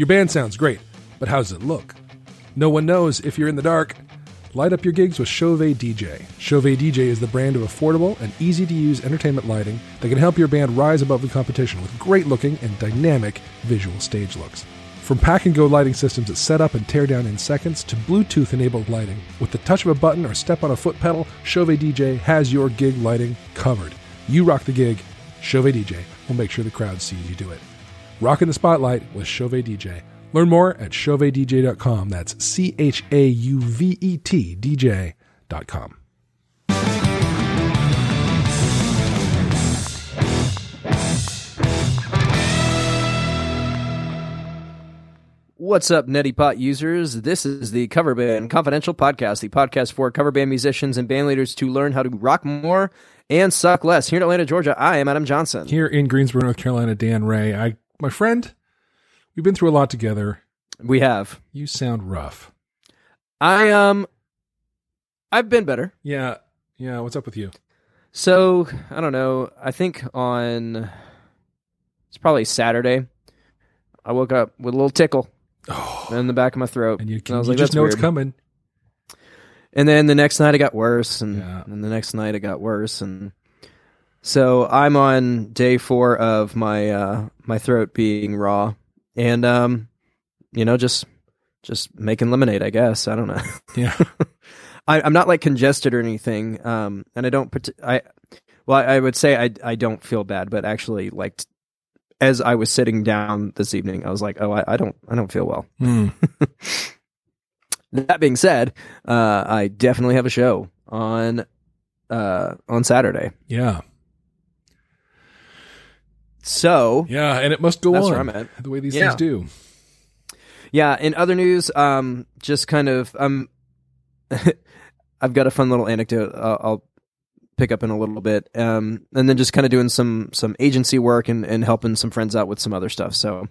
Your band sounds great, but how does it look? No one knows if you're in the dark. Light up your gigs with Chauvet DJ. Chauvet DJ is the brand of affordable and easy to use entertainment lighting that can help your band rise above the competition with great looking and dynamic visual stage looks. From pack and go lighting systems that set up and tear down in seconds to Bluetooth enabled lighting, with the touch of a button or step on a foot pedal, Chauvet DJ has your gig lighting covered. You rock the gig, Chauvet DJ will make sure the crowd sees you do it. Rock in the spotlight with Chauvet DJ. Learn more at chauvetdj.com. That's C H A U V E T DJ.com. What's up, Neti Pot users? This is the Cover Band Confidential Podcast, the podcast for cover band musicians and band leaders to learn how to rock more and suck less. Here in Atlanta, Georgia, I am Adam Johnson. Here in Greensboro, North Carolina, Dan Ray. I, my friend, we've been through a lot together. We have. You sound rough. I um I've been better. Yeah, yeah. What's up with you? So, I don't know. I think on it's probably Saturday. I woke up with a little tickle Oh, in the back of my throat. and you, I can, was you like, just "That's know it's coming. And then the next night it got worse, and, Yeah. and the next night it got worse, and so I'm on day four of my uh, my throat being raw, and um, you know, just just making lemonade. I guess I don't know. Yeah. I, I'm not like congested or anything, um, and I don't. I well, I would say I I don't feel bad, but actually, like as I was sitting down this evening, I was like, oh, I, I don't I don't feel well. Hmm. That being said, uh, I definitely have a show on uh, on Saturday. Yeah. So Yeah. And it must go That's on where I'm at. the way these Yeah. things do. yeah, in other news, um, just kind of um, I've got a fun little anecdote. Uh, I'll pick up in a little bit, um, and then just kind of doing some some agency work and and helping some friends out with some other stuff. So.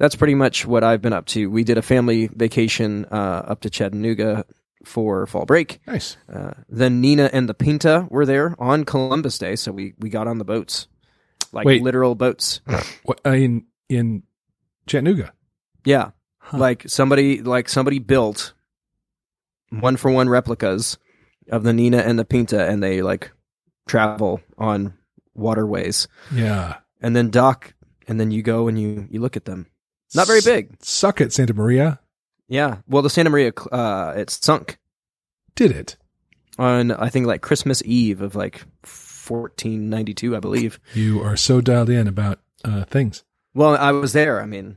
That's pretty much what I've been up to. We did a family vacation uh, up to Chattanooga for fall break. Nice. Uh, then Nina and the Pinta were there on Columbus Day, so we we got on the boats, like Wait. literal boats. What, uh, in in Chattanooga. Yeah, Huh. like somebody like somebody built one for one replicas of the Nina and the Pinta, and they like travel on waterways, Yeah. and then dock, and then you go and you you look at them. Not very big. Suck it, Santa Maria. Yeah. Well, the Santa Maria, uh, it's sunk Did it? on I think like Christmas Eve of like 1492, I believe. You are so dialed in about uh, things. Well, I was there. I mean,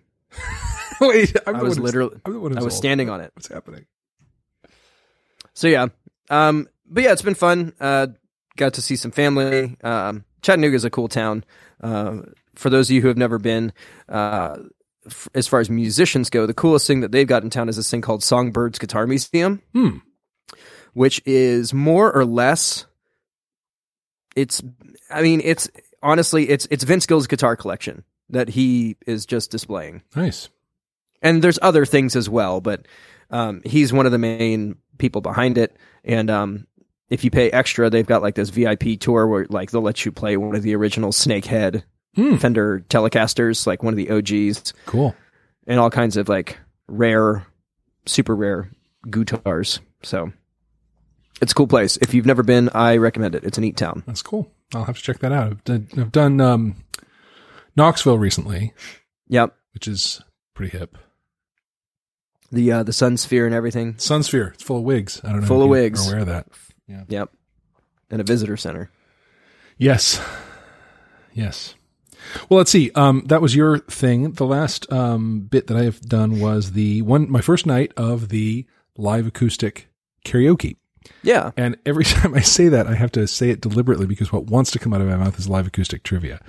Wait, I was literally, I'm the one I was standing on it. What's happening? So yeah, um, but yeah, it's been fun. Uh, got to see some family. Um, Chattanooga is a cool town. Uh, for those of you who have never been, uh, f- as far as musicians go, the coolest thing that they've got in town is this thing called Songbirds Guitar Museum, Hmm. which is more or less. It's, I mean, it's honestly, it's it's Vince Gill's guitar collection that he is just displaying. Nice. and there's other things as well, but um, he's one of the main people behind it. And um, if you pay extra, they've got like this VIP tour where like they'll let you play one of the original Snakehead Hmm. Fender Telecasters, like one of the OGs, Cool. and all kinds of like rare, super rare guitars. So it's a cool place. If you've never been, I recommend it. It's a neat town. That's cool. I'll have to check that out. I've done, I've done um, Knoxville recently, Yep. which is pretty hip. The uh, the Sun Sphere and everything. Sun Sphere. It's full of wigs. I don't know. Full if of you wigs. Are aware of that? Yep. And a visitor center. Yes. Yes. Well, let's see. Um, that was your thing. The last um, bit that I have done was the one, my first night of the live acoustic karaoke. Yeah. And every time I say that, I have to say it deliberately because what wants to come out of my mouth is live acoustic trivia.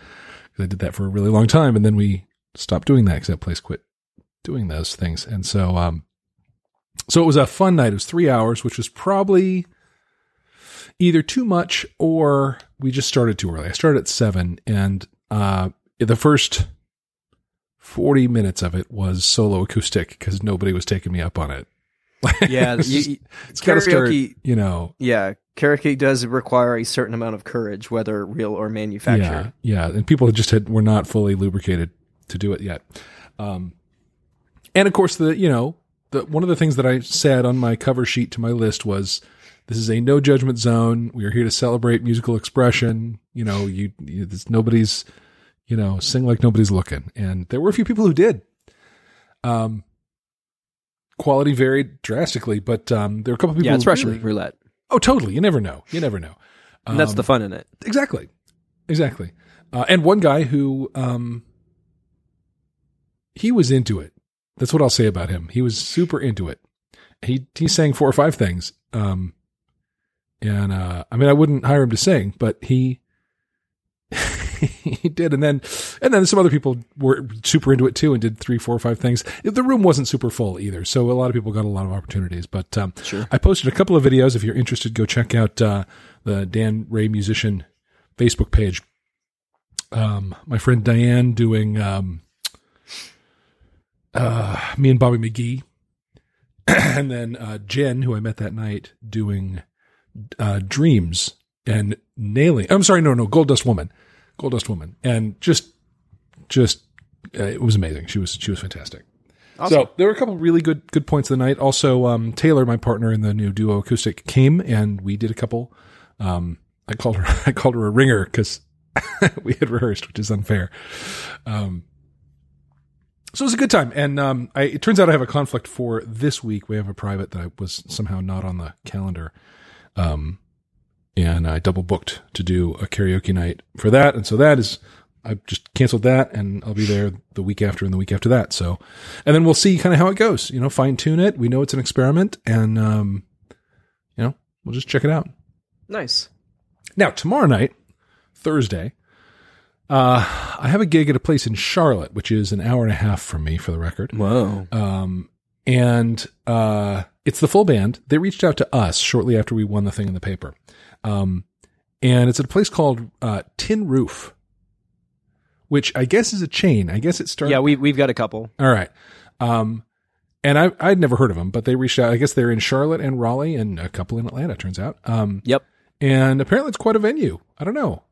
'Cause I did that for a really long time, and then we stopped doing that because that place quit doing those things. And so, um, so it was a fun night. It was three hours, which was probably either too much or we just started too early. I started at seven, and uh, the first forty minutes of it was solo acoustic because nobody was taking me up on it. Yeah. It's you- just- it's got to start, karaoke- you know, Yeah, karaoke does require a certain amount of courage, whether real or manufactured. Yeah, yeah, and people just had were not fully lubricated to do it yet. Um, And of course, the you know the one of the things that I said on my cover sheet to my list was, "This is a no judgment zone. We are here to celebrate musical expression. You know, you, you this, nobody's, you know, sing like nobody's looking." And there were a few people who did. Um, quality varied drastically, but um, there were a couple people. Yeah, it's Russian really- roulette. Oh, totally. You never know. You never know. And that's Um, the fun in it. Exactly. Exactly. Uh, and one guy who, um, he was into it. That's what I'll say about him. He was super into it. He, he sang four or five things. Um, and, uh, I mean, I wouldn't hire him to sing, but he, he did. And then, and then some other people were super into it too and did three, four or five things. The room wasn't super full either. So a lot of people got a lot of opportunities, but, um, Sure. I posted a couple of videos. If you're interested, go check out, uh, the Dan Ray Musician Facebook page. Um, my friend Diane doing um, uh, me and Bobby McGee, and then uh, Jen, who I met that night, doing uh, Dreams and nailing. I'm sorry, no, no, Gold Dust Woman, Gold Dust Woman, and just, just, uh, it was amazing. She was, she was fantastic. So there were a couple really good good points of the night. Also, um, Taylor, my partner in the new duo acoustic, came and we did a couple. Um, I called her I called her a ringer because we had rehearsed, which is unfair. Um, so it was a good time, and um, I, it turns out I have a conflict for this week. We have a private that I was somehow not on the calendar, um, and I double booked to do a karaoke night for that, and so that is I just canceled that, and I'll be there the week after and the week after that. So, and then we'll see kind of how it goes. You know, fine tune it. We know it's an experiment, and um, you know, we'll just check it out. Nice. Now, tomorrow night, Thursday, uh, I have a gig at a place in Charlotte, which is an hour and a half from me, for the record. Whoa. Um, and uh, it's the full band. They reached out to us shortly after we won the thing in the paper. Um, and it's at a place called uh, Tin Roof, which I guess is a chain. I guess it started. Yeah, we we've got a couple. All right. Um, and I, I'd never heard of them, but they reached out. I guess they're in Charlotte and Raleigh and a couple in Atlanta, turns out. Um, Yep. and apparently it's quite a venue. I don't know.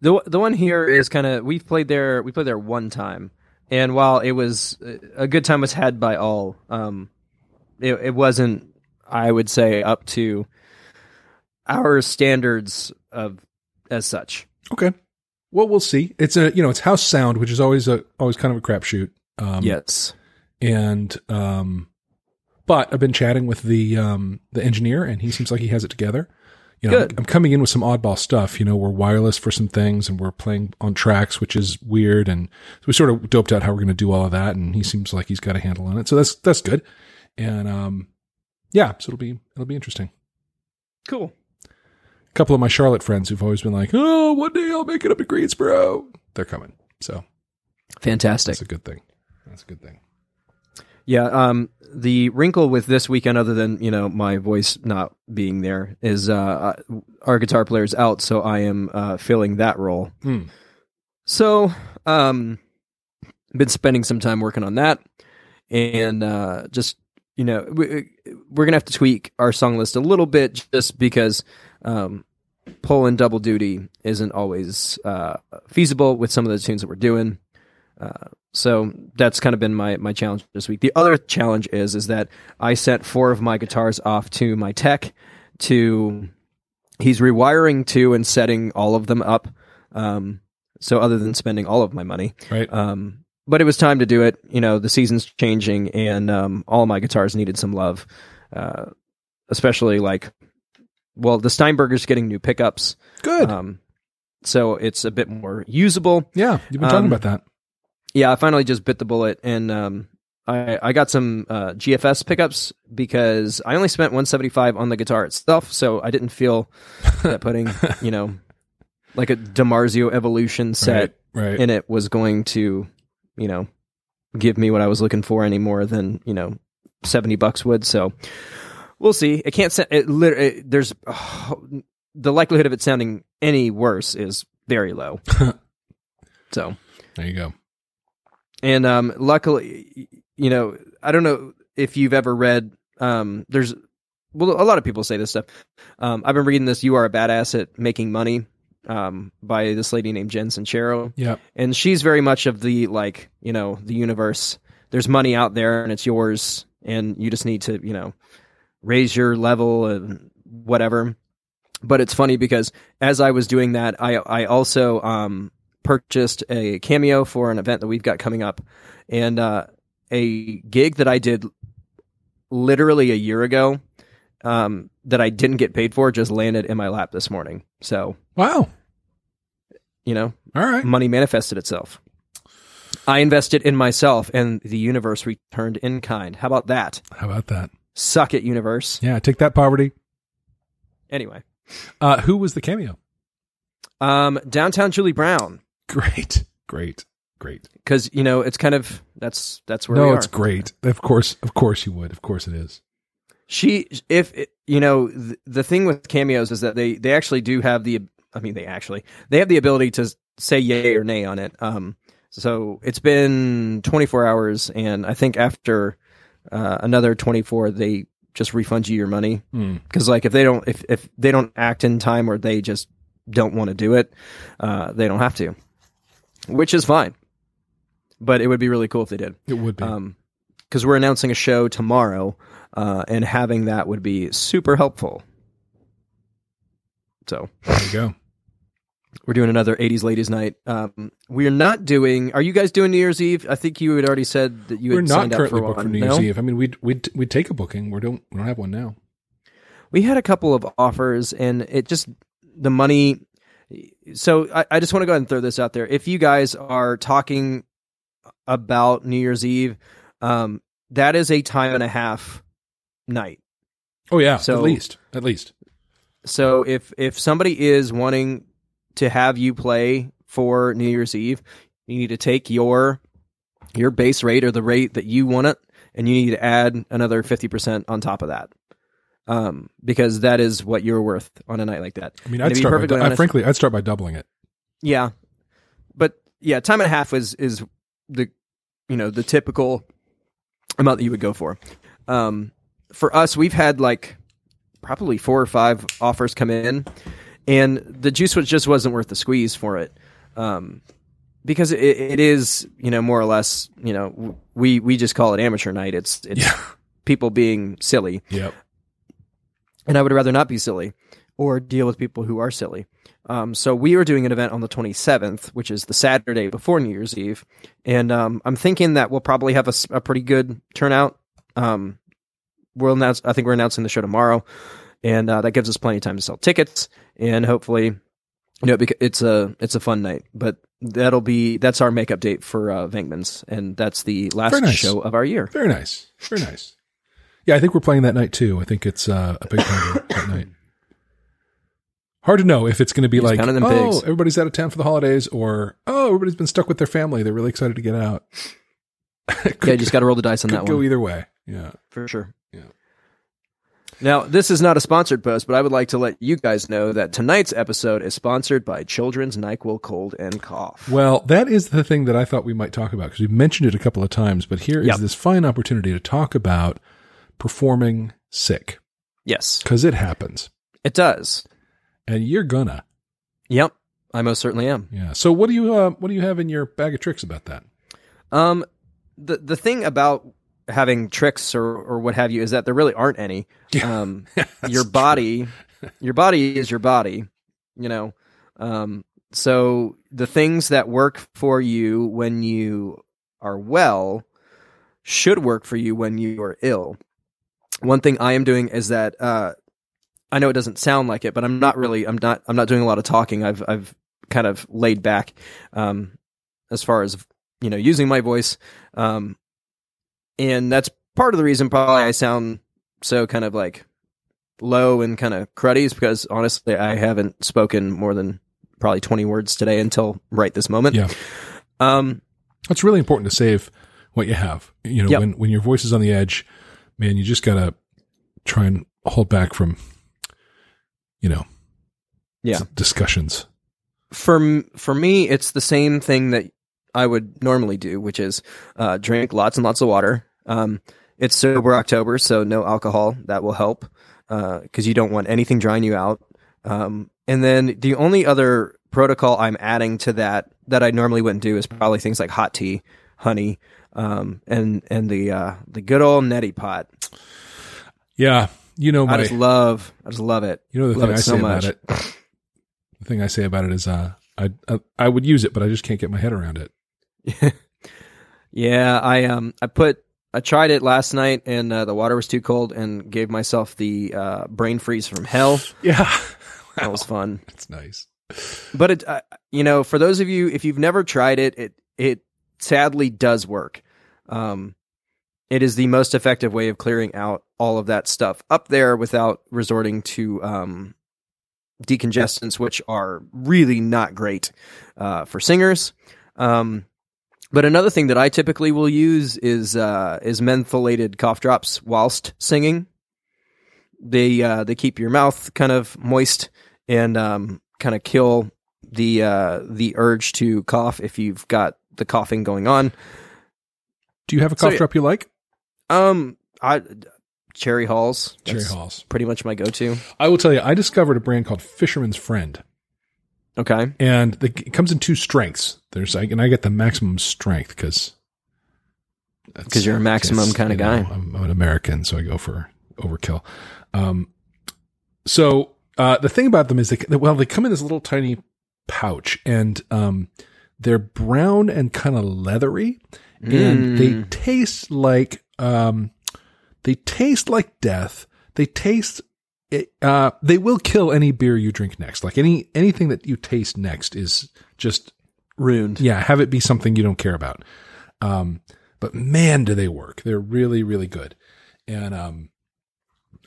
The the one here is kind of we've played there we played there one time, and while it was a good time was had by all, um, it it wasn't I would say up to our standards of as such. Okay. Well, we'll see. It's a you know it's house sound, which is always a always kind of a crapshoot. Um, yes. And um, but I've been chatting with the um the engineer, and he seems like he has it together. You know, Good. I'm coming in with some oddball stuff. You know, we're wireless for some things, and we're playing on tracks, which is weird. And so we sort of doped out how we're going to do all of that, and he seems like he's got a handle on it. So that's that's good. And um, yeah, so it'll be it'll be interesting. Cool. A couple of my Charlotte friends who've always been like, "Oh, one day I'll make it up in Greensboro." They're coming, so Fantastic. that's a good thing. That's a good thing. Yeah, um, the wrinkle with this weekend, other than you know my voice not being there, is uh, our guitar player is out, so I am uh, filling that role. Hmm. So, um, been spending some time working on that, and uh, just you know we, we're gonna have to tweak our song list a little bit, just because um, pulling double duty isn't always uh, feasible with some of the tunes that we're doing. Uh, so that's kind of been my my challenge this week. The other challenge is is that I sent four of my guitars off to my tech to he's rewiring two and setting all of them up. Um, so other than spending all of my money, Right. um, but it was time to do it. You know, the season's changing, and um, all my guitars needed some love, uh, especially like, well, the Steinberger's getting new pickups, Good. um, so it's a bit more usable yeah, you've been talking um, about that. yeah, I finally just bit the bullet and um, I I got some uh, GFS pickups because I only spent 175 on the guitar itself, so I didn't feel that putting you know like a DiMarzio Evolution set right. Right. in it was going to you know give me what I was looking for any more than you know 70 bucks would. So we'll see. It can't. It, lit- it there's the likelihood of it sounding any worse is very low. so. there you go. And um, luckily, you know, I don't know if you've ever read. Um, there's well, a lot of people say this stuff. Um, I've been reading this. You are a badass at making money. Um, by this lady named Jen Sincero, Yeah. and she's very much of the like, you know, the universe there's money out there and it's yours, and you just need to you know raise your level and whatever. But it's funny because as I was doing that, I I also um, purchased a cameo for an event that we've got coming up, and uh, a gig that I did literally a year ago um, that I didn't get paid for just landed in my lap this morning. So Wow. you know, All right. money manifested itself. I invested in myself, and the universe returned in kind. How about that? How about that? Suck it, universe. Yeah, take that poverty. Anyway, Uh, who was the cameo? um, downtown Julie Brown, Great. Great. Great. because you know it's kind of that's that's where no, it's great. Of course, of course you would. Of course it is. she if you know the, the thing with cameos is that they they actually do have the i mean they actually they have the ability to say yay or nay on it um so it's been 24 hours and i think after uh, another 24 they just refund you your money Hmm. because like if they don't if, if they don't act in time or they just don't want to do it uh, they don't have to which is fine but it would be really cool if they did It would be. um because we're announcing a show tomorrow uh, and having that would be super helpful so there you go. We're doing another 80s ladies night um, we're not doing are you guys doing new year's eve i think you had already said that you We're had not signed up currently for booked one for New no? Year's Eve. I mean, we'd we'd we'd take a booking. We don't we don't have one now. we had a couple of offers and it just the money so I, I just want to go ahead and throw this out there if you guys are talking about new year's eve um, that is a time and a half night Oh yeah, So- at least at least. so if if somebody is wanting to have you play for new year's eve you need to take your your base rate or the rate that you want it and you need to add another 50% on top of that um, because that is what you're worth on a night like that I mean, I'd start. By, perfectly du- honest- frankly, I'd start by doubling it. Yeah, but yeah, time and a half is is the you know the typical amount that you would go for. Um, for us, we've had like probably four or five offers come in, and the juice was just wasn't worth the squeeze for it. Um, because it, it is, you know, more or less, you know, we we just call it amateur night. It's it's Yeah. people being silly Yep. and I would rather not be silly or deal with people who are silly. Um, so we are doing an event on the 27th, which is the Saturday before New Year's Eve, and um, I'm thinking that we'll probably have a pretty good turnout. Um, we'll announce. I think we're announcing the show tomorrow, and uh, that gives us plenty of time to sell tickets, and hopefully, you know, because it's a it's a fun night. But that'll be that's our makeup date for uh, Venkman's, and that's the last nice. show of our year. Very nice. Very nice. Yeah, I think we're playing that night too. I think it's uh, a big party that night. Hard to know if it's going to be He's like, oh, pigs. everybody's out of town for the holidays, or oh, everybody's been stuck with their family. They're really excited to get out. Could Yeah, you just got to roll the dice on could that go one. either way. Yeah. for sure. Yeah. Now, this is not a sponsored post, but I would like to let you guys know that tonight's episode is sponsored by Children's NyQuil Cold and Cough. Well, that is the thing that I thought we might talk about because we've mentioned it a couple of times, but here is Yep. this fine opportunity to talk about performing sick Yes, because it happens it does. and you're gonna. Yep, I most certainly am. Yeah. So what do you uh, what do you have in your bag of tricks about that? Um, the the thing about having tricks or or what have you is that there really aren't any. Um, your body, your body is your body. You know, um, so the things that work for you when you are well should work for you when you are ill. One thing I am doing is that uh, I know it doesn't sound like it, but I'm not really. I'm not. I'm not doing a lot of talking. I've I've kind of laid back um, as far as you know using my voice, um, and that's part of the reason probably I sound so kind of like low and kind of cruddy is because honestly I haven't spoken more than probably 20 words today until right this moment. Yeah. Um, It's really important to save what you have. You know, Yep. when when your voice is on the edge, man, you just gotta try and hold back from, you know, Yeah. discussions. for for me, it's the same thing that I would normally do, which is uh, drink lots and lots of water. Um, it's sober October, so no alcohol. That will help because you don't want anything drying you out. Um, and then the only other protocol I'm adding to that that I normally wouldn't do is probably things like hot tea, honey, um, and and the uh, the good old neti pot. Yeah, you know my. I just love I just love it. you know the love thing it I so say much. about it. The thing I say about it is, uh, I, I I would use it, but I just can't get my head around it. Yeah, I um I put I tried it last night and uh, the water was too cold and gave myself the uh, brain freeze from hell. Yeah, That was fun. that's nice. But it uh, you know, for those of you if you've never tried it, it it sadly does work. Um it is the most effective way of clearing out all of that stuff up there without resorting to um decongestants which are really not great uh, for singers. Um but another thing that I typically will use is uh, is mentholated cough drops whilst singing. They uh, they keep your mouth kind of moist and um, kind of kill the uh, the urge to cough if you've got the coughing going on. Do you have a cough yeah. drop you like? Um, I Cherry Halls. Cherry Halls. Pretty much my go-to. I will tell you, I discovered a brand called Fisherman's Friend, Okay. and the, it comes in two strengths. There's like, and I get the maximum strength because because you're a maximum kinda guy. I'm, I'm an American, so I go for overkill. Um, so uh, the thing about them is they well they come in this little tiny pouch, and um, they're brown and kind of leathery, and they Mm. taste like um, they taste like death. They taste. It, uh, they will kill any beer you drink next. Like any anything that you taste next is just ruined. yeah, have it be something you don't care about. Um, but man, do they work? They're really, really good. And um,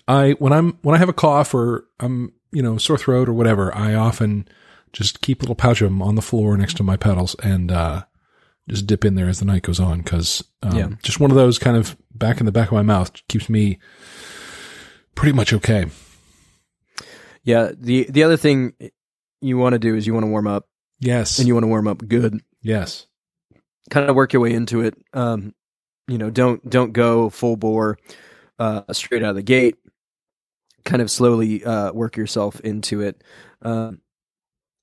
I when I'm when I have a cough or I'm you know sore throat or whatever, I often just keep a little pouch of them on the floor next to my pedals and uh, just dip in there as the night goes on because um, Yeah. just one of those kind of back in the back of my mouth keeps me pretty much okay. Yeah. The the other thing you want to do is you want to warm up, Yes, and you want to warm up good. yes, kind of work your way into it. Um, you know, don't don't go full bore uh, straight out of the gate. Kind of slowly uh, work yourself into it. Um,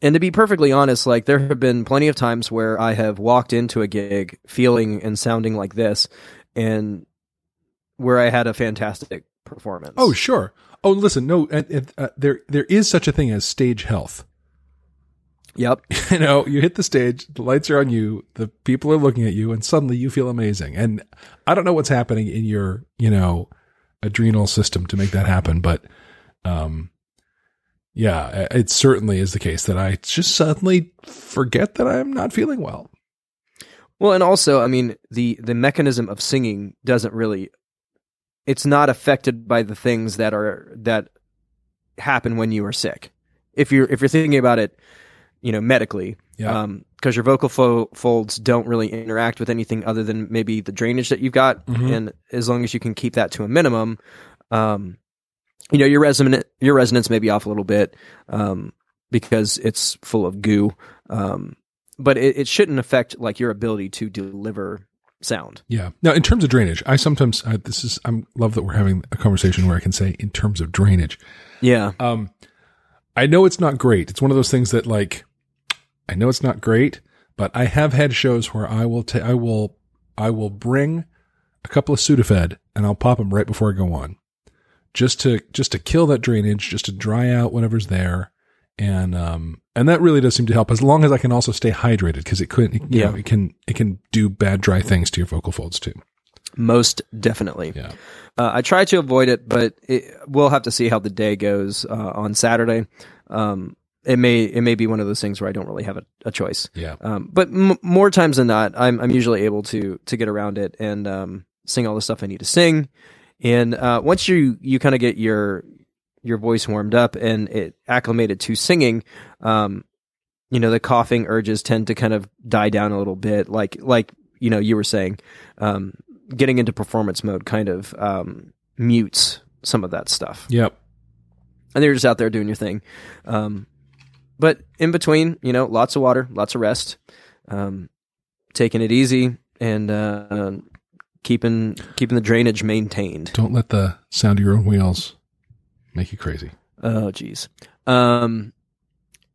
and to be perfectly honest, like there have been plenty of times where I have walked into a gig feeling and sounding like this, and where I had a fantastic performance. Oh, sure. Oh, listen, no, uh, uh, uh, there there is such a thing as stage health. yep, You know, you hit the stage, the lights are on you, the people are looking at you, and suddenly you feel amazing. And I don't know what's happening in your, you know, adrenal system to make that happen, but um yeah, it certainly is the case that I just suddenly forget that I'm not feeling well. Well, and also, I mean, the the mechanism of singing doesn't really it's not affected by the things that are that happen when you are sick. If you're if you're thinking about it, you know, medically, Yeah. um because your vocal fo- folds don't really interact with anything other than maybe the drainage that you've got Mhm. and as long as you can keep that to a minimum, um you know, your resonant your resonance may be off a little bit um because it's full of goo. Um but it, it shouldn't affect like your ability to deliver sound. Yeah. Now, in terms of drainage, I sometimes uh, this is I love that we're having a conversation where I can say in terms of drainage. Yeah. Um, I know it's not great. It's one of those things that like, I know it's not great, but I have had shows where I will ta- I will, I will bring a couple of Sudafed and I'll pop them right before I go on, just to just to kill that drainage, just to dry out whatever's there, and um, and that really does seem to help as long as I can also stay hydrated because it could, you Yeah. know, it can it can do bad dry things to your vocal folds too. Most definitely. Yeah. Uh, I try to avoid it, but it, we'll have to see how the day goes uh, on Saturday. Um, it may it may be one of those things where I don't really have a, a choice. Yeah. Um, but m- more times than not, I'm I'm usually able to to get around it and um, sing all the stuff I need to sing. And uh, once you you kind of get your your voice warmed up and it acclimated to singing, um, you know the coughing urges tend to kind of die down a little bit. Like like you know you were saying, um, getting into performance mode kind of um, mutes some of that stuff Yep. and you're just out there doing your thing. Um, but in between, you know, lots of water, lots of rest, um, taking it easy, and uh, keeping keeping the drainage maintained. Don't let the sound of your own wheels make you crazy. Oh, geez. Um,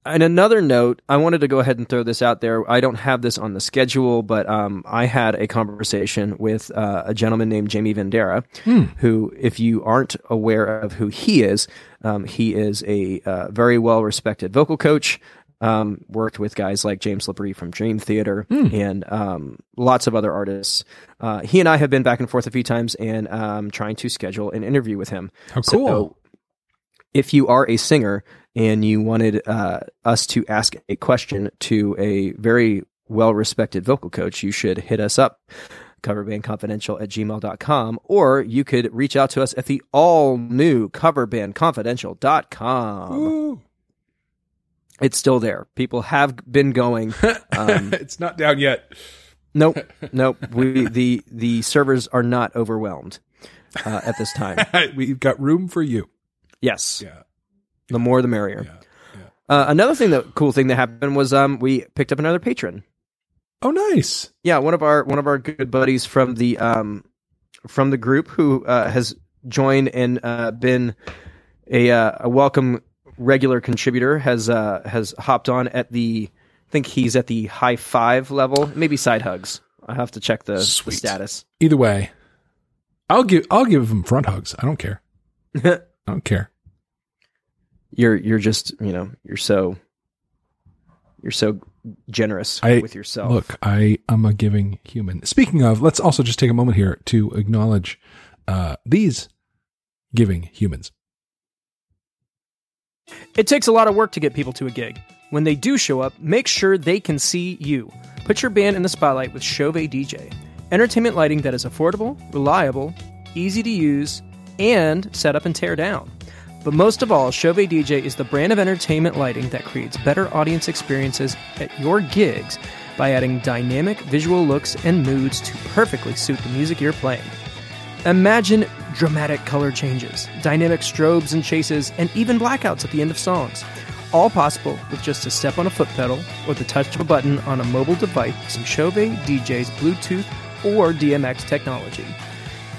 and another note, I wanted to go ahead and throw this out there. I don't have this on the schedule, but um, I had a conversation with uh, a gentleman named Jamie Vendera, who, if you aren't aware of who he is, um, he is a uh, very well respected vocal coach. Um, worked with guys like James LaBrie from Dream Theater and um, lots of other artists. Uh, he and I have been back and forth a few times and um, trying to schedule an interview with him. How cool. So, if you are a singer and you wanted uh, us to ask a question to a very well respected vocal coach, you should hit us up, coverbandconfidential at gmail.com, or you could reach out to us at the all new coverbandconfidential.com. Ooh. It's still there. People have been going. Um, it's not down yet. nope, nope. We the the servers are not overwhelmed uh, at this time. We've got room for you. Yes, Yeah. the more the merrier. Yeah. Uh, another thing that cool thing that happened was um we picked up another patron. Oh, nice. Yeah, one of our one of our good buddies from the um from the group who uh, has joined and uh, been a uh, a welcome regular contributor has uh, has hopped on at the I think he's at the high five level, maybe side hugs. I have to check the, the status. Either way, I'll give I'll give him front hugs. I don't care. I don't care. You're you're just you know you're so you're so generous I- with yourself. Look, I am a giving human. Speaking of, let's also just take a moment here to acknowledge uh, these giving humans. It takes a lot of work to get people to a gig. When they do show up, make sure they can see you. Put your band in the spotlight with Chauvet DJ. Entertainment lighting that is affordable, reliable, easy to use, and set up and tear down. But most of all, Chauvet DJ is the brand of entertainment lighting that creates better audience experiences at your gigs by adding dynamic visual looks and moods to perfectly suit the music you're playing. Imagine dramatic color changes, dynamic strobes and chases, and even blackouts at the end of songs. All possible with just a step on a foot pedal or the touch of a button on a mobile device from Chauvet DJ's Bluetooth or DMX technology.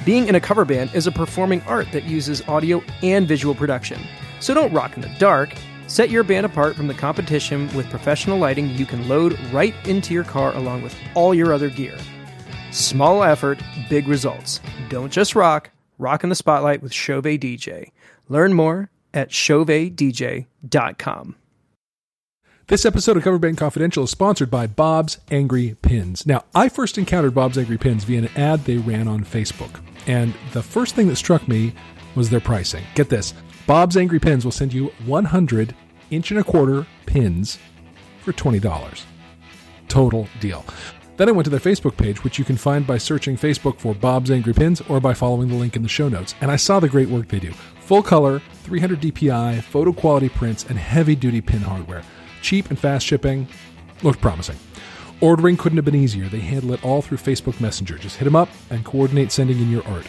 Being in a cover band is a performing art that uses audio and visual production. So don't rock in the dark. Set your band apart from the competition with professional lighting you can load right into your car along with all your other gear. Small effort, big results. Don't just rock, rock in the spotlight with Chauvet DJ. Learn more at chauvetdj.com. This episode of Cover Band Confidential is sponsored by Bob's Angry Pins. Now, I first encountered Bob's Angry Pins via an ad they ran on Facebook. And the first thing that struck me was their pricing. Get this Bob's Angry Pins will send you 100 inch and a quarter pins for $20. Total deal. Then I went to their Facebook page, which you can find by searching Facebook for Bob's Angry Pins or by following the link in the show notes. And I saw the great work they do. Full color, 300 DPI, photo quality prints, and heavy duty pin hardware. Cheap and fast shipping. Looked promising. Ordering couldn't have been easier. They handle it all through Facebook Messenger. Just hit them up and coordinate sending in your art.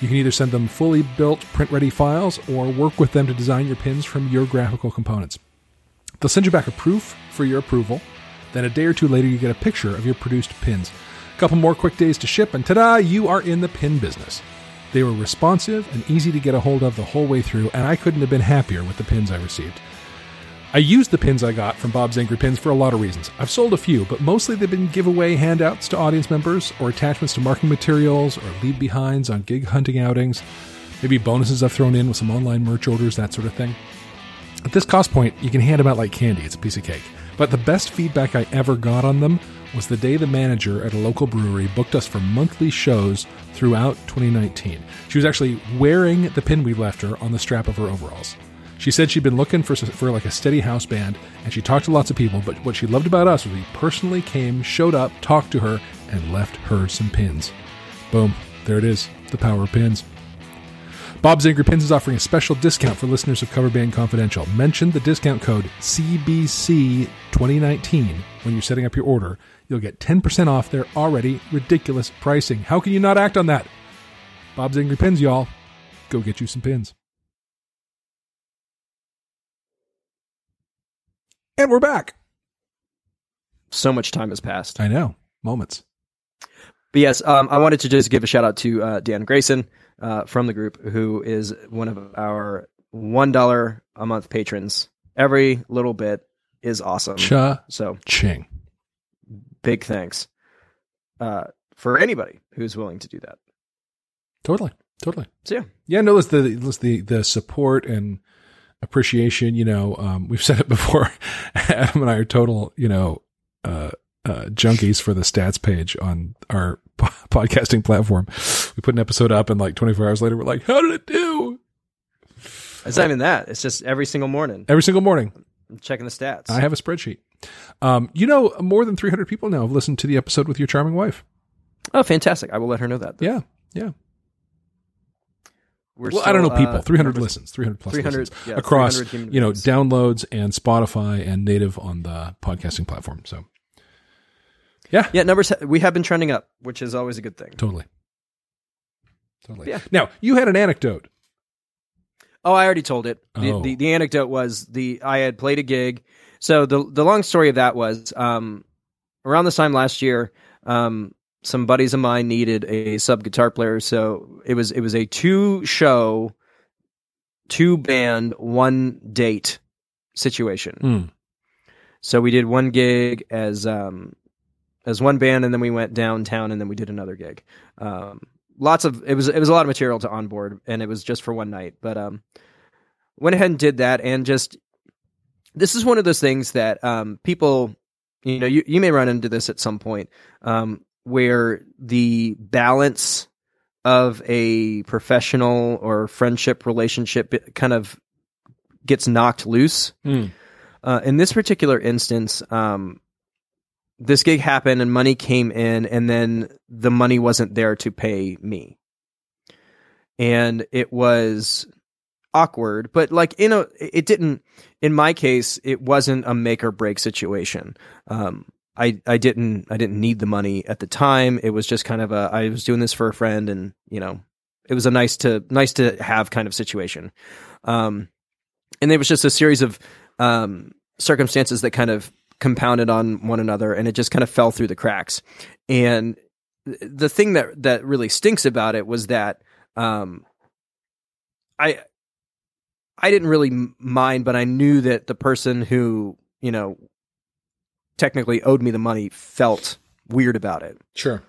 You can either send them fully built print ready files or work with them to design your pins from your graphical components. They'll send you back a proof for your approval. Then a day or two later, you get a picture of your produced pins. A couple more quick days to ship, and ta da, you are in the pin business. They were responsive and easy to get a hold of the whole way through, and I couldn't have been happier with the pins I received. I used the pins I got from Bob's Angry Pins for a lot of reasons. I've sold a few, but mostly they've been giveaway handouts to audience members, or attachments to marketing materials, or leave behinds on gig hunting outings, maybe bonuses I've thrown in with some online merch orders, that sort of thing. At this cost point, you can hand them out like candy. It's a piece of cake. But the best feedback I ever got on them was the day the manager at a local brewery booked us for monthly shows throughout 2019. She was actually wearing the pin we left her on the strap of her overalls. She said she'd been looking for for like a steady house band, and she talked to lots of people. But what she loved about us was we personally came, showed up, talked to her, and left her some pins. Boom! There it is. The power of pins. Bob's Angry Pins is offering a special discount for listeners of Cover Band Confidential. Mention the discount code CBC2019 when you're setting up your order. You'll get 10% off their already ridiculous pricing. How can you not act on that? Bob's Angry Pins, y'all. Go get you some pins. And we're back. So much time has passed. I know. Moments. But yes, um, I wanted to just give a shout out to uh, Dan Grayson uh, from the group, who is one of our one dollar a month patrons. Every little bit is awesome. Cha So ching. big thanks uh, for anybody who's willing to do that. Totally. Totally. So yeah, Yeah, no, it's the it's the the support and appreciation. You know, um, we've said it before. Adam and I are total, you know, uh, uh, junkies for the stats page on our po- podcasting platform. We put an episode up, and like 24 hours later, we're like, "How did it do?" it's not even that. It's just every single morning Every single morning, I'm checking the stats. I have a spreadsheet. Um, you know, more than 300 people now have listened to the episode with your charming wife. oh, fantastic! I will let her know that. Yeah, yeah. We're Well, I don't know people. uh, 300 members- listens, 300 plus 300 listens yeah, across, 300 you know, beings. downloads and Spotify and native on the podcasting platform. So, yeah, Yeah, numbers. ha- We have been trending up, which is always a good thing. totally. Totally. Yeah. Now, you had an anecdote. Oh, I already told it. The, Oh. the the anecdote was the I had played a gig. So the the long story of that was um, around this time last year, um, some buddies of mine needed a sub guitar player. So it was it was a two show, two band, one date situation. Mm. So we did one gig as um as one band, and then we went downtown, and then we did another gig. Um, lots of it was it was a lot of material to onboard, and it was just for one night. But um, went ahead and did that, and just this is one of those things that um people, you know, you you may run into this at some point, um, where the balance of a professional or friendship relationship kind of gets knocked loose. Mm. Uh, in this particular instance, um, this gig happened and money came in, and then the money wasn't there to pay me, and it was awkward. But like you know, it didn't. In my case, it wasn't a make or break situation. Um, I I didn't I didn't need the money at the time. It was just kind of a I was doing this for a friend, and you know, it was a nice to nice to have kind of situation. Um, and it was just a series of um, circumstances that kind of compounded on one another and it just kind of fell through the cracks and the thing that that really stinks about it was that um, i i didn't really mind but i knew that the person who you know technically owed me the money felt weird about it. Sure.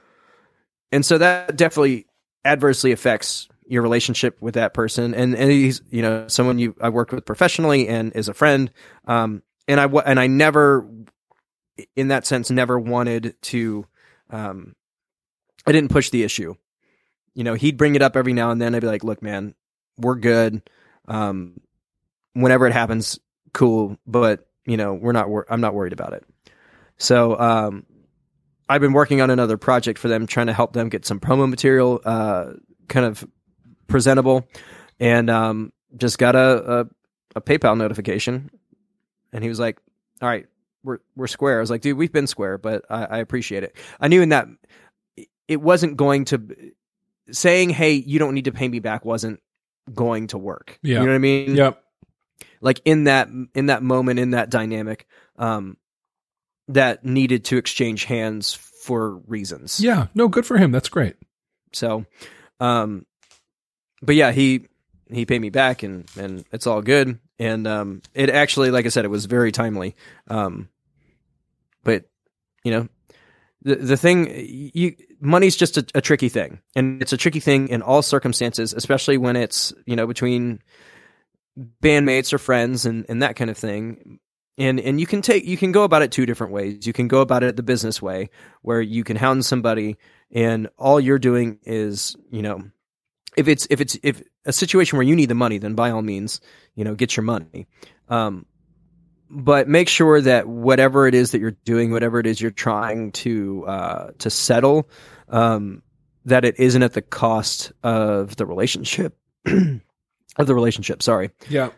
and so that definitely adversely affects your relationship with that person. And and he's you know someone you I worked with professionally and is a friend. Um and I and I never in that sense never wanted to um I didn't push the issue. You know he'd bring it up every now and then. I'd be like look man we're good. Um whenever it happens cool. But you know we're not wor- I'm not worried about it so um I've been working on another project for them, trying to help them get some promo material, uh, kind of presentable, and um, just got a, a a PayPal notification, and he was like, "All right, we're we're square." I was like, "Dude, we've been square, but I, I appreciate it." I knew in that it wasn't going to saying, "Hey, you don't need to pay me back," wasn't going to work. Yeah. you know what I mean? Yep. like in that in that moment in that dynamic um that needed to exchange hands for reasons Yeah. No, good for him. That's great. so um but yeah he he paid me back and and it's all good and um it actually like i said it was very timely um but you know the the thing you money's just a, a tricky thing and it's a tricky thing in all circumstances especially when it's you know between bandmates or friends and and that kind of thing and and you can take you can go about it two different ways. You can go about it the business way where you can hound somebody and all you're doing is you know if it's if it's if a situation where you need the money then by all means you know get your money. Um but make sure that whatever it is that you're doing whatever it is you're trying to uh to settle um that it isn't at the cost of the relationship of the relationship sorry. Yeah.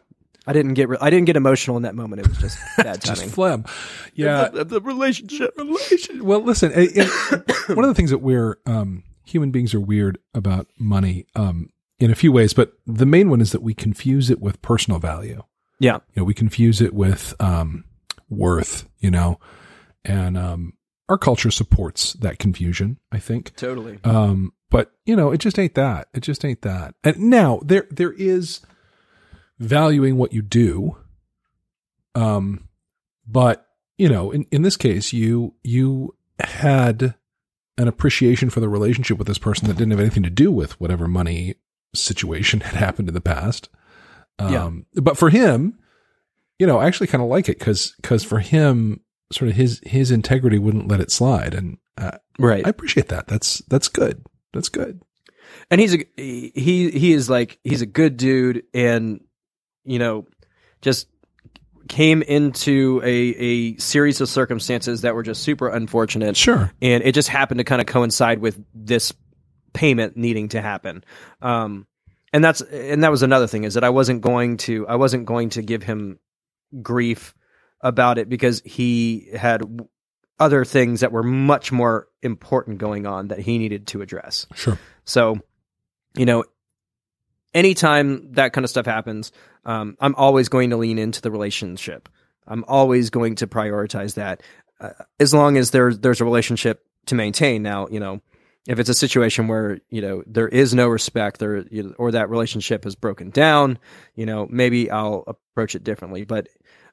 I didn't get re- i didn't get emotional in that moment it was just bad Just timing phlegm. Yeah. the, the relationship relation. Well, listen, it- it- one of the things that we're um, human beings are weird about money um, in a few ways, but the main one is that we confuse it with personal value. yeah You know, we confuse it with um, worth. You know, and um, our culture supports that confusion. I think. totally Um, but you know, it just ain't that. It just ain't that. And now there there is valuing what you do. Um, but you know, in, in this case, you you had an appreciation for the relationship with this person that didn't have anything to do with whatever money situation had happened in the past. Um, but for him, you know, I actually kind of like it because because for him, sort of his his integrity wouldn't let it slide, and uh, Right. I appreciate that. That's that's good. That's good. and he's a he he is like he's a good dude and you know just came into a a series of circumstances that were just super unfortunate Sure. and it just happened to kind of coincide with this payment needing to happen um and that's and that was another thing is that I wasn't going to I wasn't going to give him grief about it because he had other things that were much more important going on that he needed to address Sure. so, you know, anytime that kind of stuff happens, um, I'm always going to lean into the relationship. I'm always going to prioritize that, uh, as long as there's there's a relationship to maintain. Now, you know, if it's a situation where you know there is no respect, there you know, or that relationship has broken down, you know, maybe I'll approach it differently. But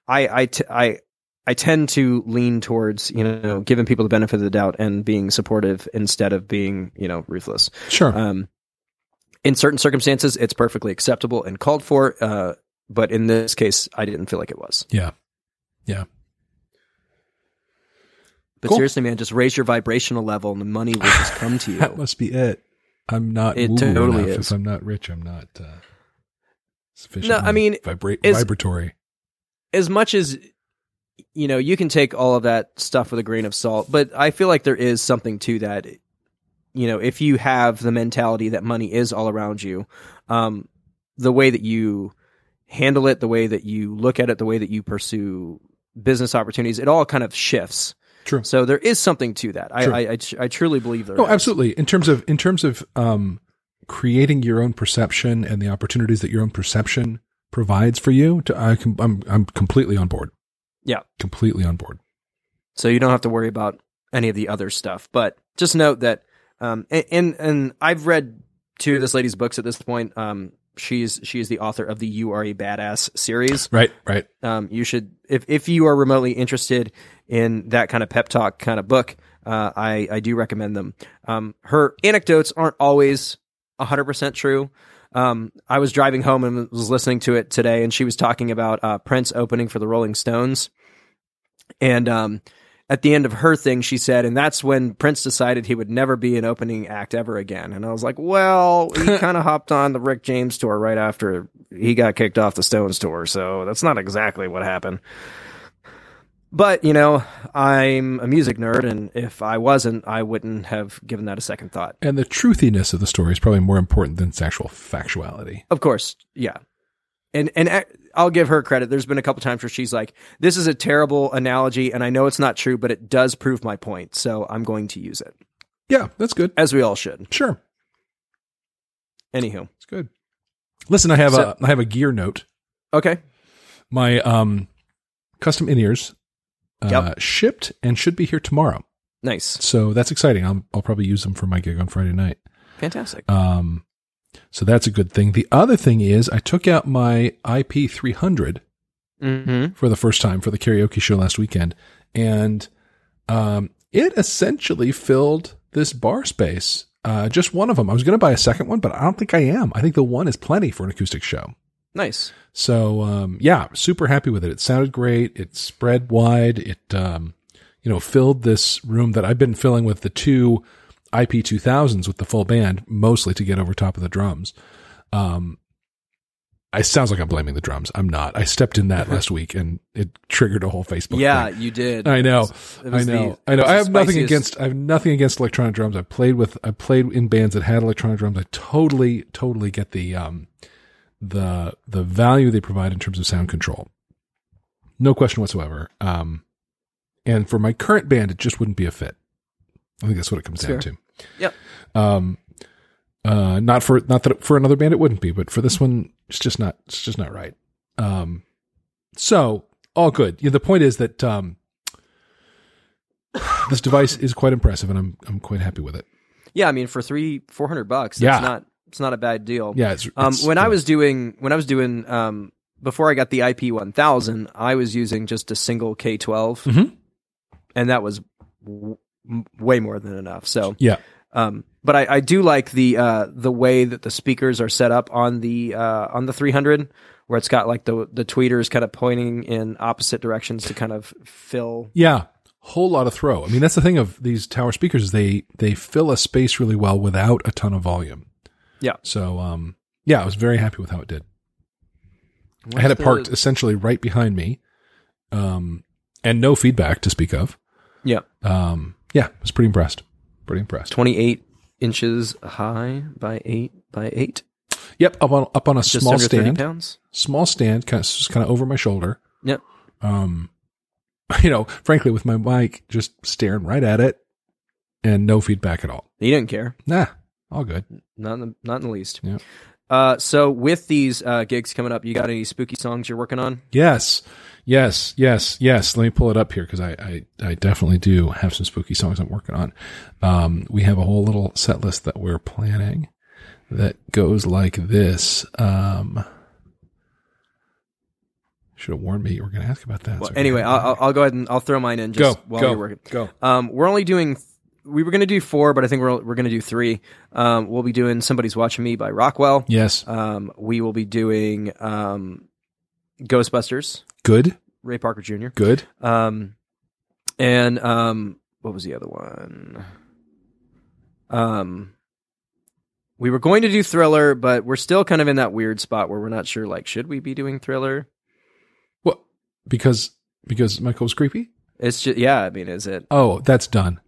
I I t- I I tend to lean towards you know giving people the benefit of the doubt and being supportive instead of being you know ruthless. Sure. Um, in certain circumstances, it's perfectly acceptable and called for. Uh, but in this case, I didn't feel like it was. yeah. Yeah. But Cool. seriously, man, just raise your vibrational level, and the money will just come to you. That must be it. I'm not It totally. If I'm not rich, I'm not uh, sufficiently. I mean, vibra- is- vibratory. As much as you know, you can take all of that stuff with a grain of salt, but I feel like there is something to that. You know, if you have the mentality that money is all around you, um, the way that you handle it, the way that you look at it, the way that you pursue business opportunities, it all kind of shifts. True. So there is something to that. I. I, I, I truly believe there No, is. absolutely. In terms of in terms of um, creating your own perception and the opportunities that your own perception provides for you, to, I can, I'm I'm completely on board. Yeah. completely on board. So you don't have to worry about any of the other stuff. But just note that, um, and and, and I've read two of this lady's books at this point. Um, she's she is the author of the "You Are a Badass" series. Right, right. Um, you should if if you are remotely interested in that kind of pep talk kind of book, uh, I I do recommend them. Um, her anecdotes aren't always hundred percent true. Um, I was driving home and was listening to it today, and she was talking about uh, Prince opening for the Rolling Stones, and um, at the end of her thing, she said, and that's when Prince decided he would never be an opening act ever again. And I was like, well, he kind of hopped on the Rick James tour right after he got kicked off the Stones tour, so that's not exactly what happened. But, you know, I'm a music nerd, and if I wasn't, I wouldn't have given that a second thought. And the truthiness of the story is probably more important than its actual factuality. Of course, yeah. And and I'll give her credit. There's been a couple times where she's like, "This is a terrible analogy, and I know it's not true, but it does prove my point, so I'm going to use it." Yeah, that's good. As we all should. Sure, Anywho, it's good. Listen, I have So- a I have a gear note. okay, My um custom in ears uh, Yep. shipped and should be here tomorrow. nice, So that's exciting. I'll I'll probably use them for my gig on Friday night. fantastic. Um, so that's a good thing. The other thing is I took out my IP 300 Mm-hmm. for the first time for the karaoke show last weekend, and um, it essentially filled this bar space. Uh, just one of them. I was going to buy a second one, but I don't think I am. I think the one is plenty for an acoustic show. Nice. So um, yeah, super happy with it. It sounded great. It spread wide. It um, you know filled this room that I've been filling with the two IP 2000s with the full band, mostly to get over top of the drums. Um, it sounds like I'm blaming the drums. I'm not. I stepped in that last week and it triggered a whole Facebook. Yeah, thing. you did. I know. It I know. the- I know. I have nothing spiciest- against. I have nothing against electronic drums. I played with. I played in bands that had electronic drums. I totally, totally get the um, the the value they provide in terms of sound control. No question whatsoever. Um, and for my current band, it just wouldn't be a fit. I think that's what it comes down to. Yep. Um, uh, not for not that for another band it wouldn't be, but for this one, it's just not. It's just not right. Um, so all good. Yeah, the point is that um, this device is quite impressive, and I'm I'm quite happy with it. Yeah, I mean, for three, four hundred bucks, Yeah. it's not, it's not a bad deal. Yeah, it's, Um, it's- when I was doing when I was doing um, before I got the IP one thousand, I was using just a single K 12 Mhm. and that was m- way more than enough. So Yeah. Um, but I, I do like the uh, the way that the speakers are set up on the uh, on the 300, where it's got like the the tweeters kind of pointing in opposite directions to kind of fill. Yeah. Whole lot of throw. I mean, that's the thing of these tower speakers is they they fill a space really well without a ton of volume. Yeah. So um yeah, I was very happy with how it did. I had it What's the- parked essentially right behind me. Um and no feedback to speak of. Yeah, Um yeah, I was pretty impressed. Pretty impressed. 28 inches high by eight by eight, Yep, up on up on a just small under 30 stand. pounds. Small stand, kind of just kind of over my shoulder. Yep. Um you know, frankly with my mic just staring right at it and no feedback at all. He didn't care, Nah, all good. not in the, not in the least. Yeah. Uh, so with these uh, gigs coming up, you got any spooky songs you're working on? Yes, yes, yes, yes. Let me pull it up here because I, I, I definitely do have some spooky songs I'm working on. Um, we have a whole little set list that we're planning that goes like this. Um, should have warned me you were going to ask about that. Well, So anyway, I'll, I'll- go ahead and I'll throw mine in just go, while go, you're working. go. Um, we're only doing. We were going to do four, but I think we're we're going to do three. Um, we'll be doing "Somebody's Watching Me" by Rockwell. Yes, Um, we will be doing um, Ghostbusters, good, Ray Parker Jr. good. Um, and um, what was the other one? Um, we were going to do Thriller, but we're still kind of in that weird spot where we're not sure. Like, should we be doing Thriller? What? Because because Michael was creepy. It's just yeah. I mean, is it? Oh, that's done.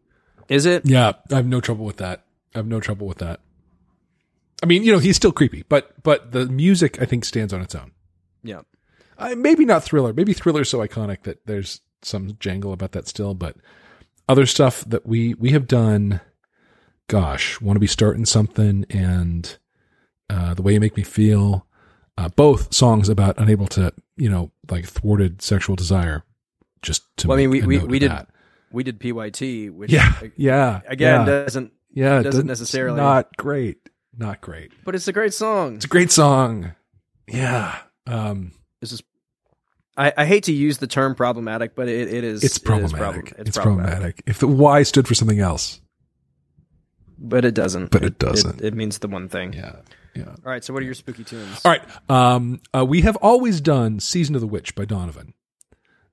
Is it? Yeah, I have no trouble with that. I have no trouble with that. I mean, you know, he's still creepy, but but the music I think stands on its own. Yeah. Uh, maybe not thriller. Maybe thriller's so iconic that there's some jangle about that still. But other stuff that we we have done, gosh, want to be starting something and uh, the way you make me feel. Uh, both songs about unable to, you know, like thwarted sexual desire. Just to Well, I mean, we- we- we did- that. We did PYT, which Yeah, yeah. again yeah, doesn't, yeah. doesn't necessarily- not great. Not great. but it's a great song. It's a great song. Yeah. Um, This is. I, I hate to use the term problematic, but it, it is. it's it is problematic. problem- it's, problematic. If the Y stood for something else. but it doesn't. But it doesn't. It, means the one thing. Yeah. Yeah. All right. So, what are your spooky tunes? All right. Um, uh, we have always done Season of the Witch by Donovan.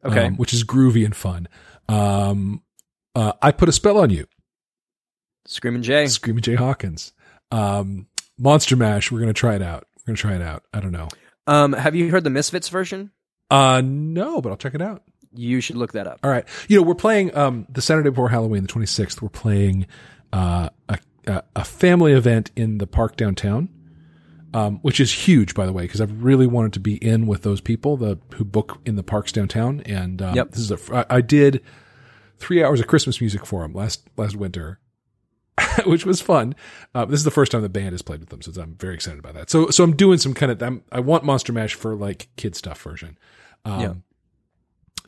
Okay. um, which is groovy and fun. Um, uh, I put a spell on you. Screaming Jay. Screaming Jay Hawkins. Um, Monster Mash. We're gonna try it out. We're gonna try it out. I don't know. Um, have you heard the Misfits version? Uh, no, but I'll check it out. You should look that up. All right. You know, we're playing um, the Saturday before Halloween, the 26th. We're playing uh, a, a family event in the park downtown, um, which is huge, by the way, because I've really wanted to be in with those people the who book in the parks downtown. And um, Yep. this is a I, I did three hours of Christmas music for them last last winter. which was fun. Uh, this is the first time the band has played with them, so I'm very excited about that. So, so I'm doing some kind of. I'm, I want Monster Mash for like kid stuff version. Um, Yeah.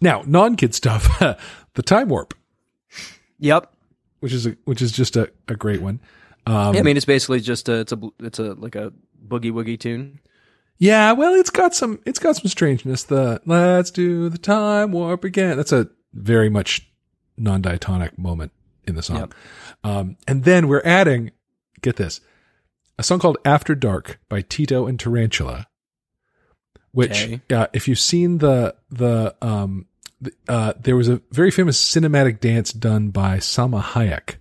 Now, non-kid stuff, the Time Warp, Yep. which is a, which is just a, a great one. Um, Yeah, I mean, it's basically just a it's a it's a like a boogie woogie tune. yeah, well, it's got some it's got some strangeness. The Let's do the Time Warp again. That's a very much non-diatonic moment in the song. Yep. Um, and then we're adding, get this, a song called After Dark by Tito and Tarantula, which, Okay. uh, if you've seen the, the, um, the, uh, there was a very famous cinematic dance done by Salma Hayek,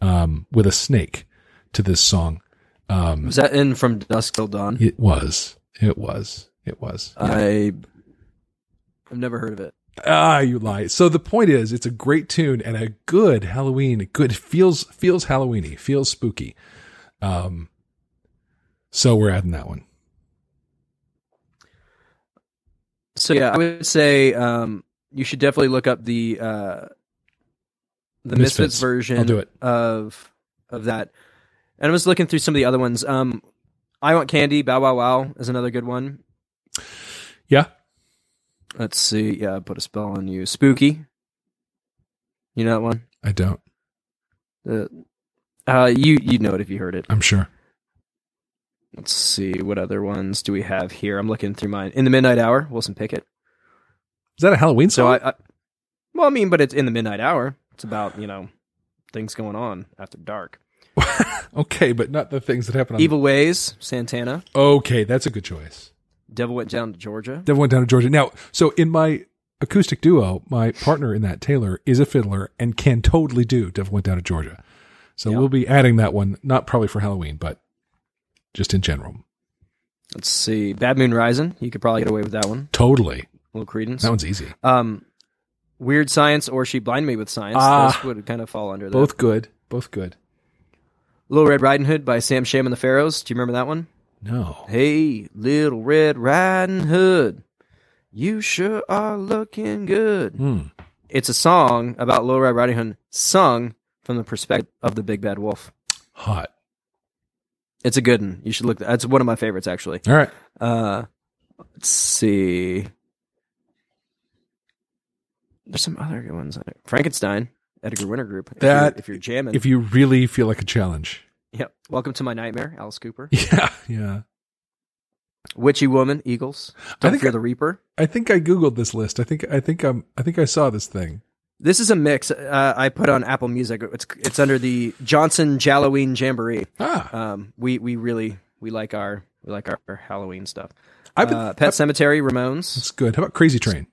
um, with a snake to this song. Um, Was that in From Dusk Till Dawn? it was, it was, it was. I I've never heard of it. Ah, you lie. So the point is, it's a great tune and a good Halloween. Good feels feels Halloweeny, feels spooky. Um, so we're adding that one. So yeah, I would say um, you should definitely look up the uh, the Misfits, Misfits. version I'll do it. of of that. And I was looking through some of the other ones. Um, I want candy. Bow wow wow is another good one. Yeah, Let's see. Yeah, I put a spell on you. Spooky. You know that one? I don't. The uh, you you know it if you heard it. I'm sure. Let's see what other ones do we have here. I'm looking through mine. In the Midnight Hour, Wilson Pickett. Is that a Halloween So song? I, I, well, I mean, but it's in the Midnight Hour. It's about you know things going on after dark. okay, but not the things that happen on. Evil Ways, Santana. Okay, that's a good choice. Devil went down to Georgia. Devil went down to Georgia. Now, so in my acoustic duo, my partner in that, Taylor, is a fiddler and can totally do Devil went down to Georgia. So Yeah. we'll be adding that one, not probably for Halloween, but just in general. Let's see, Bad Moon Rising. You could probably get away with that one. Totally. A little Creedence. That one's easy. Um, Weird Science or She Blind Me with Science. Ah. Those would kind of fall under that. Both good. Both good. Little Red Riding Hood by Sam Sham and the Pharaohs. Do you remember that one? No. Hey, Little Red Riding Hood, you sure are looking good. Hmm. It's a song about Little Red Riding Hood, sung from the perspective of the Big Bad Wolf. Hot. It's a good one. You should look. That's one of my favorites, actually. All right. Uh, let's see. There's some other good ones. Frankenstein, Edgar Winter Group. If That- you're, if you're jamming. If you really feel like a challenge. Yep. Welcome to my nightmare, Alice Cooper. Yeah. Yeah. Witchy Woman, Eagles. I Don't think fear I- the Reaper. I think I googled this list. I think I think I'm I think I saw this thing. This is a mix. Uh, I put on Apple Music. It's it's under the Johnson Jalloween Jamboree. Ah, Um, we we really we like our we like our, our Halloween stuff. I've been, Uh, Pet Sematary, Ramones. that's good. How about Crazy Train?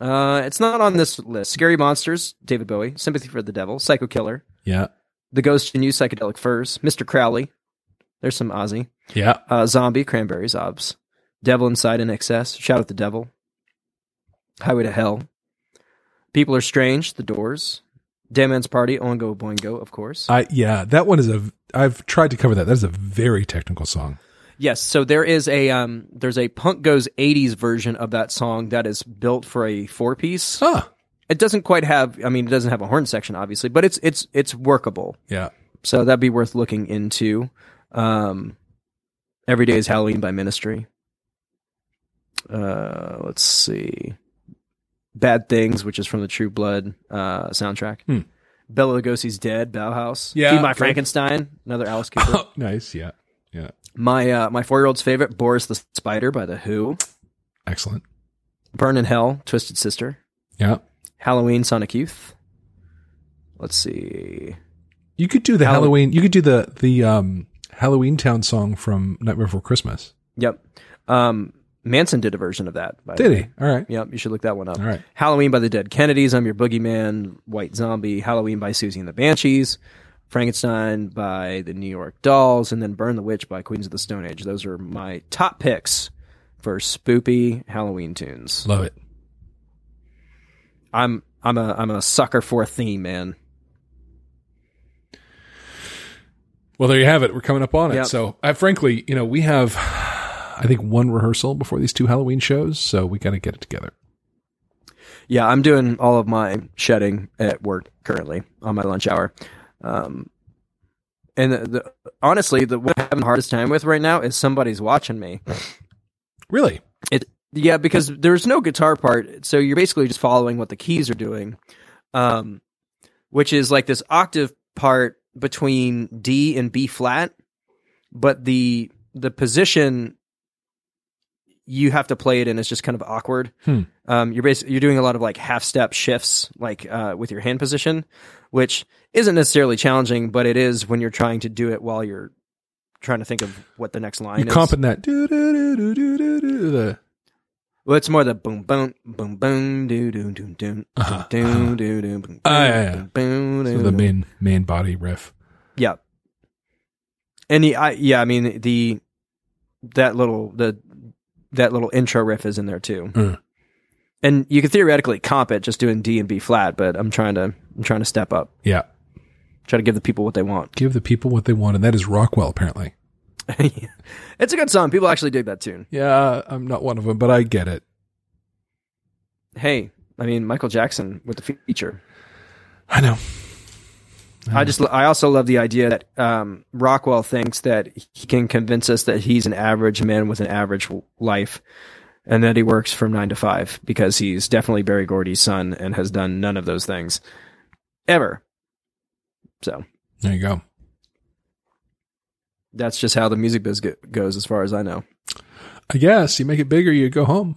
Uh, it's not on this list. Scary Monsters, David Bowie. Sympathy for the Devil, Psycho Killer, Yeah. The Ghost in You, Psychedelic Furs, Mr. Crowley. There's some Ozzy. Yeah. Uh, Zombie, Cranberries, Obs. Devil Inside INXS, Shout at the Devil. Highway to Hell. People Are Strange, The Doors. Dead Man's Party, Oingo Boingo, of course. I yeah, that one is a I've tried to cover that. That is a very technical song. Yes, so there is a um there's a Punk Goes 80s version of that song that is built for a four piece. Ah. It doesn't quite have I mean it doesn't have a horn section obviously, but it's it's it's workable. Yeah. So that'd be worth looking into. Um Every Day is Halloween by Ministry. Uh let's see. Bad Things, which is from the True Blood uh soundtrack. Hmm. Bela Lugosi's Dead, Bauhaus. Yeah, Feed My. Frankenstein, another Alice Cooper. nice. Yeah. Yeah. My uh, my four year old's favorite, Boris the Spider by The Who. Excellent. Burn in Hell, Twisted Sister. Yeah. Halloween, Sonic Youth. Let's see. You could do the Hall- Halloween. You could do the the um Halloween Town song from Nightmare Before Christmas. Yep. Um, Manson did a version of that. Did he? All right. Yep, you should look that one up. All right. Halloween by the Dead Kennedys, I'm Your Boogeyman, White Zombie, Halloween by Siouxsie and the Banshees, Frankenstein by the New York Dolls, and then Burn the Witch by Queens of the Stone Age. Those are my top picks for spoopy Halloween tunes. Love it. I'm I'm a I'm a sucker for a theme, man. Well, there you have it. We're coming up on it. Yep. So, I, frankly, you know, we have, I think, one rehearsal before these two Halloween shows. So we got to get it together. Yeah, I'm doing all of my shedding at work currently on my lunch hour. Um, and the, the, honestly, the what I'm having the hardest time with right now is somebody's watching me. Really? It yeah, because there's no guitar part, so you're basically just following what the keys are doing, um, which is like this octave part between D and B flat, but the the position you have to play it in is just kind of awkward. Hmm. Um, you're basically you're doing a lot of like half step shifts, like uh, with your hand position, which isn't necessarily challenging, but it is when you're trying to do it while you're trying to think of what the next line You're is. comping that. Well, it's more the boom, boom, boom, boom, doo, doo, doo, doo, Uh-huh, doo, uh-huh. doo, doo, boom, yeah, yeah. boom, boom, so the main main body riff. Yeah. And the, I, yeah, I mean the that little the that little intro riff is in there too. Mm. And you could theoretically comp it just doing D and B flat, but I'm trying to I'm trying to step up, Yeah. try to give the people what they want. Give the people what they want, and that is Rockwell, apparently. it's a good song. People actually dig that tune. Yeah, I'm not one of them, but I get it. Hey, I mean Michael Jackson with the feature. I know. I just I also love the idea that um, Rockwell thinks that he can convince us that he's an average man with an average life, and that he works from nine to five because he's definitely Berry Gordy's son and has done none of those things ever. So There you go. That's just how the music biz go- goes, as far as I know. I guess you make it bigger, you go home,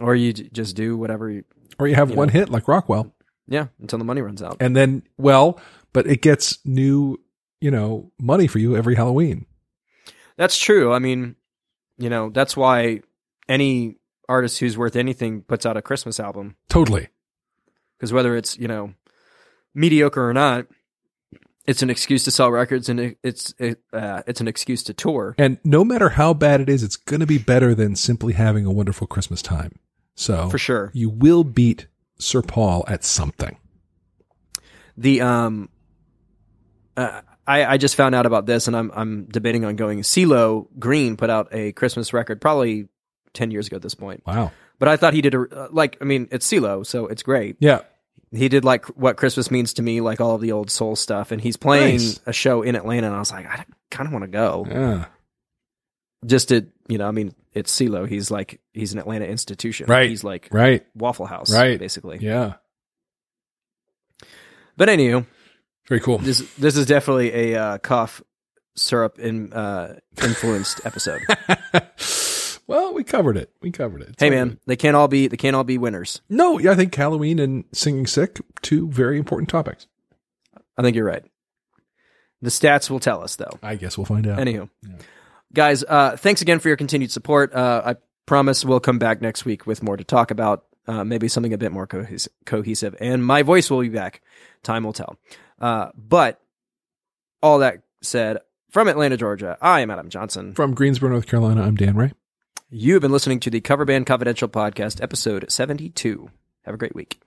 Or you j- just do whatever. You, or you have You one know. hit like Rockwell, yeah, until the money runs out. and then well, but it gets new, you know, money for you every Halloween. That's true. I mean, you know, that's why any artist who's worth anything puts out a Christmas album Totally. because whether it's you know mediocre or not, it's an excuse to sell records and it, it's it, uh, it's an excuse to tour. And no matter how bad it is, it's going to be better than simply having a wonderful Christmas time. So For sure. you will beat Sir Paul at something. The um, uh, I I just found out about this and I'm I'm debating on going. CeeLo Green put out a Christmas record probably ten years ago at this point, Wow. but I thought he did a like I mean it's CeeLo so it's great. Yeah. He did like what Christmas means to me, like all of the old soul stuff, and he's playing Nice. a show in Atlanta, and I was like, I kind of want to go, Yeah. just to you know, I mean, it's CeeLo, he's like he's an Atlanta institution, Right. He's like Right. Waffle House, Right. basically. Yeah. But anywho, Very cool. this this is definitely a uh, cough syrup in uh, influenced episode. well, we covered it. We covered it. It's hey man, good. they can't all be they can't all be winners. No, yeah, I think Halloween and singing sick, two very important topics. I think you're right. The stats will tell us though. I guess we'll find out. Anywho, guys, uh, thanks again for your continued support. Uh, I promise we'll come back next week with more to talk about, uh, maybe something a bit more cohes- cohesive, and my voice will be back. Time will tell. Uh, but all that said, from Atlanta, Georgia, I am Adam Johnson. From Greensboro, North Carolina, I'm Dan Ray. You have been listening to the Cover Band Confidential podcast, episode 72. Have a great week.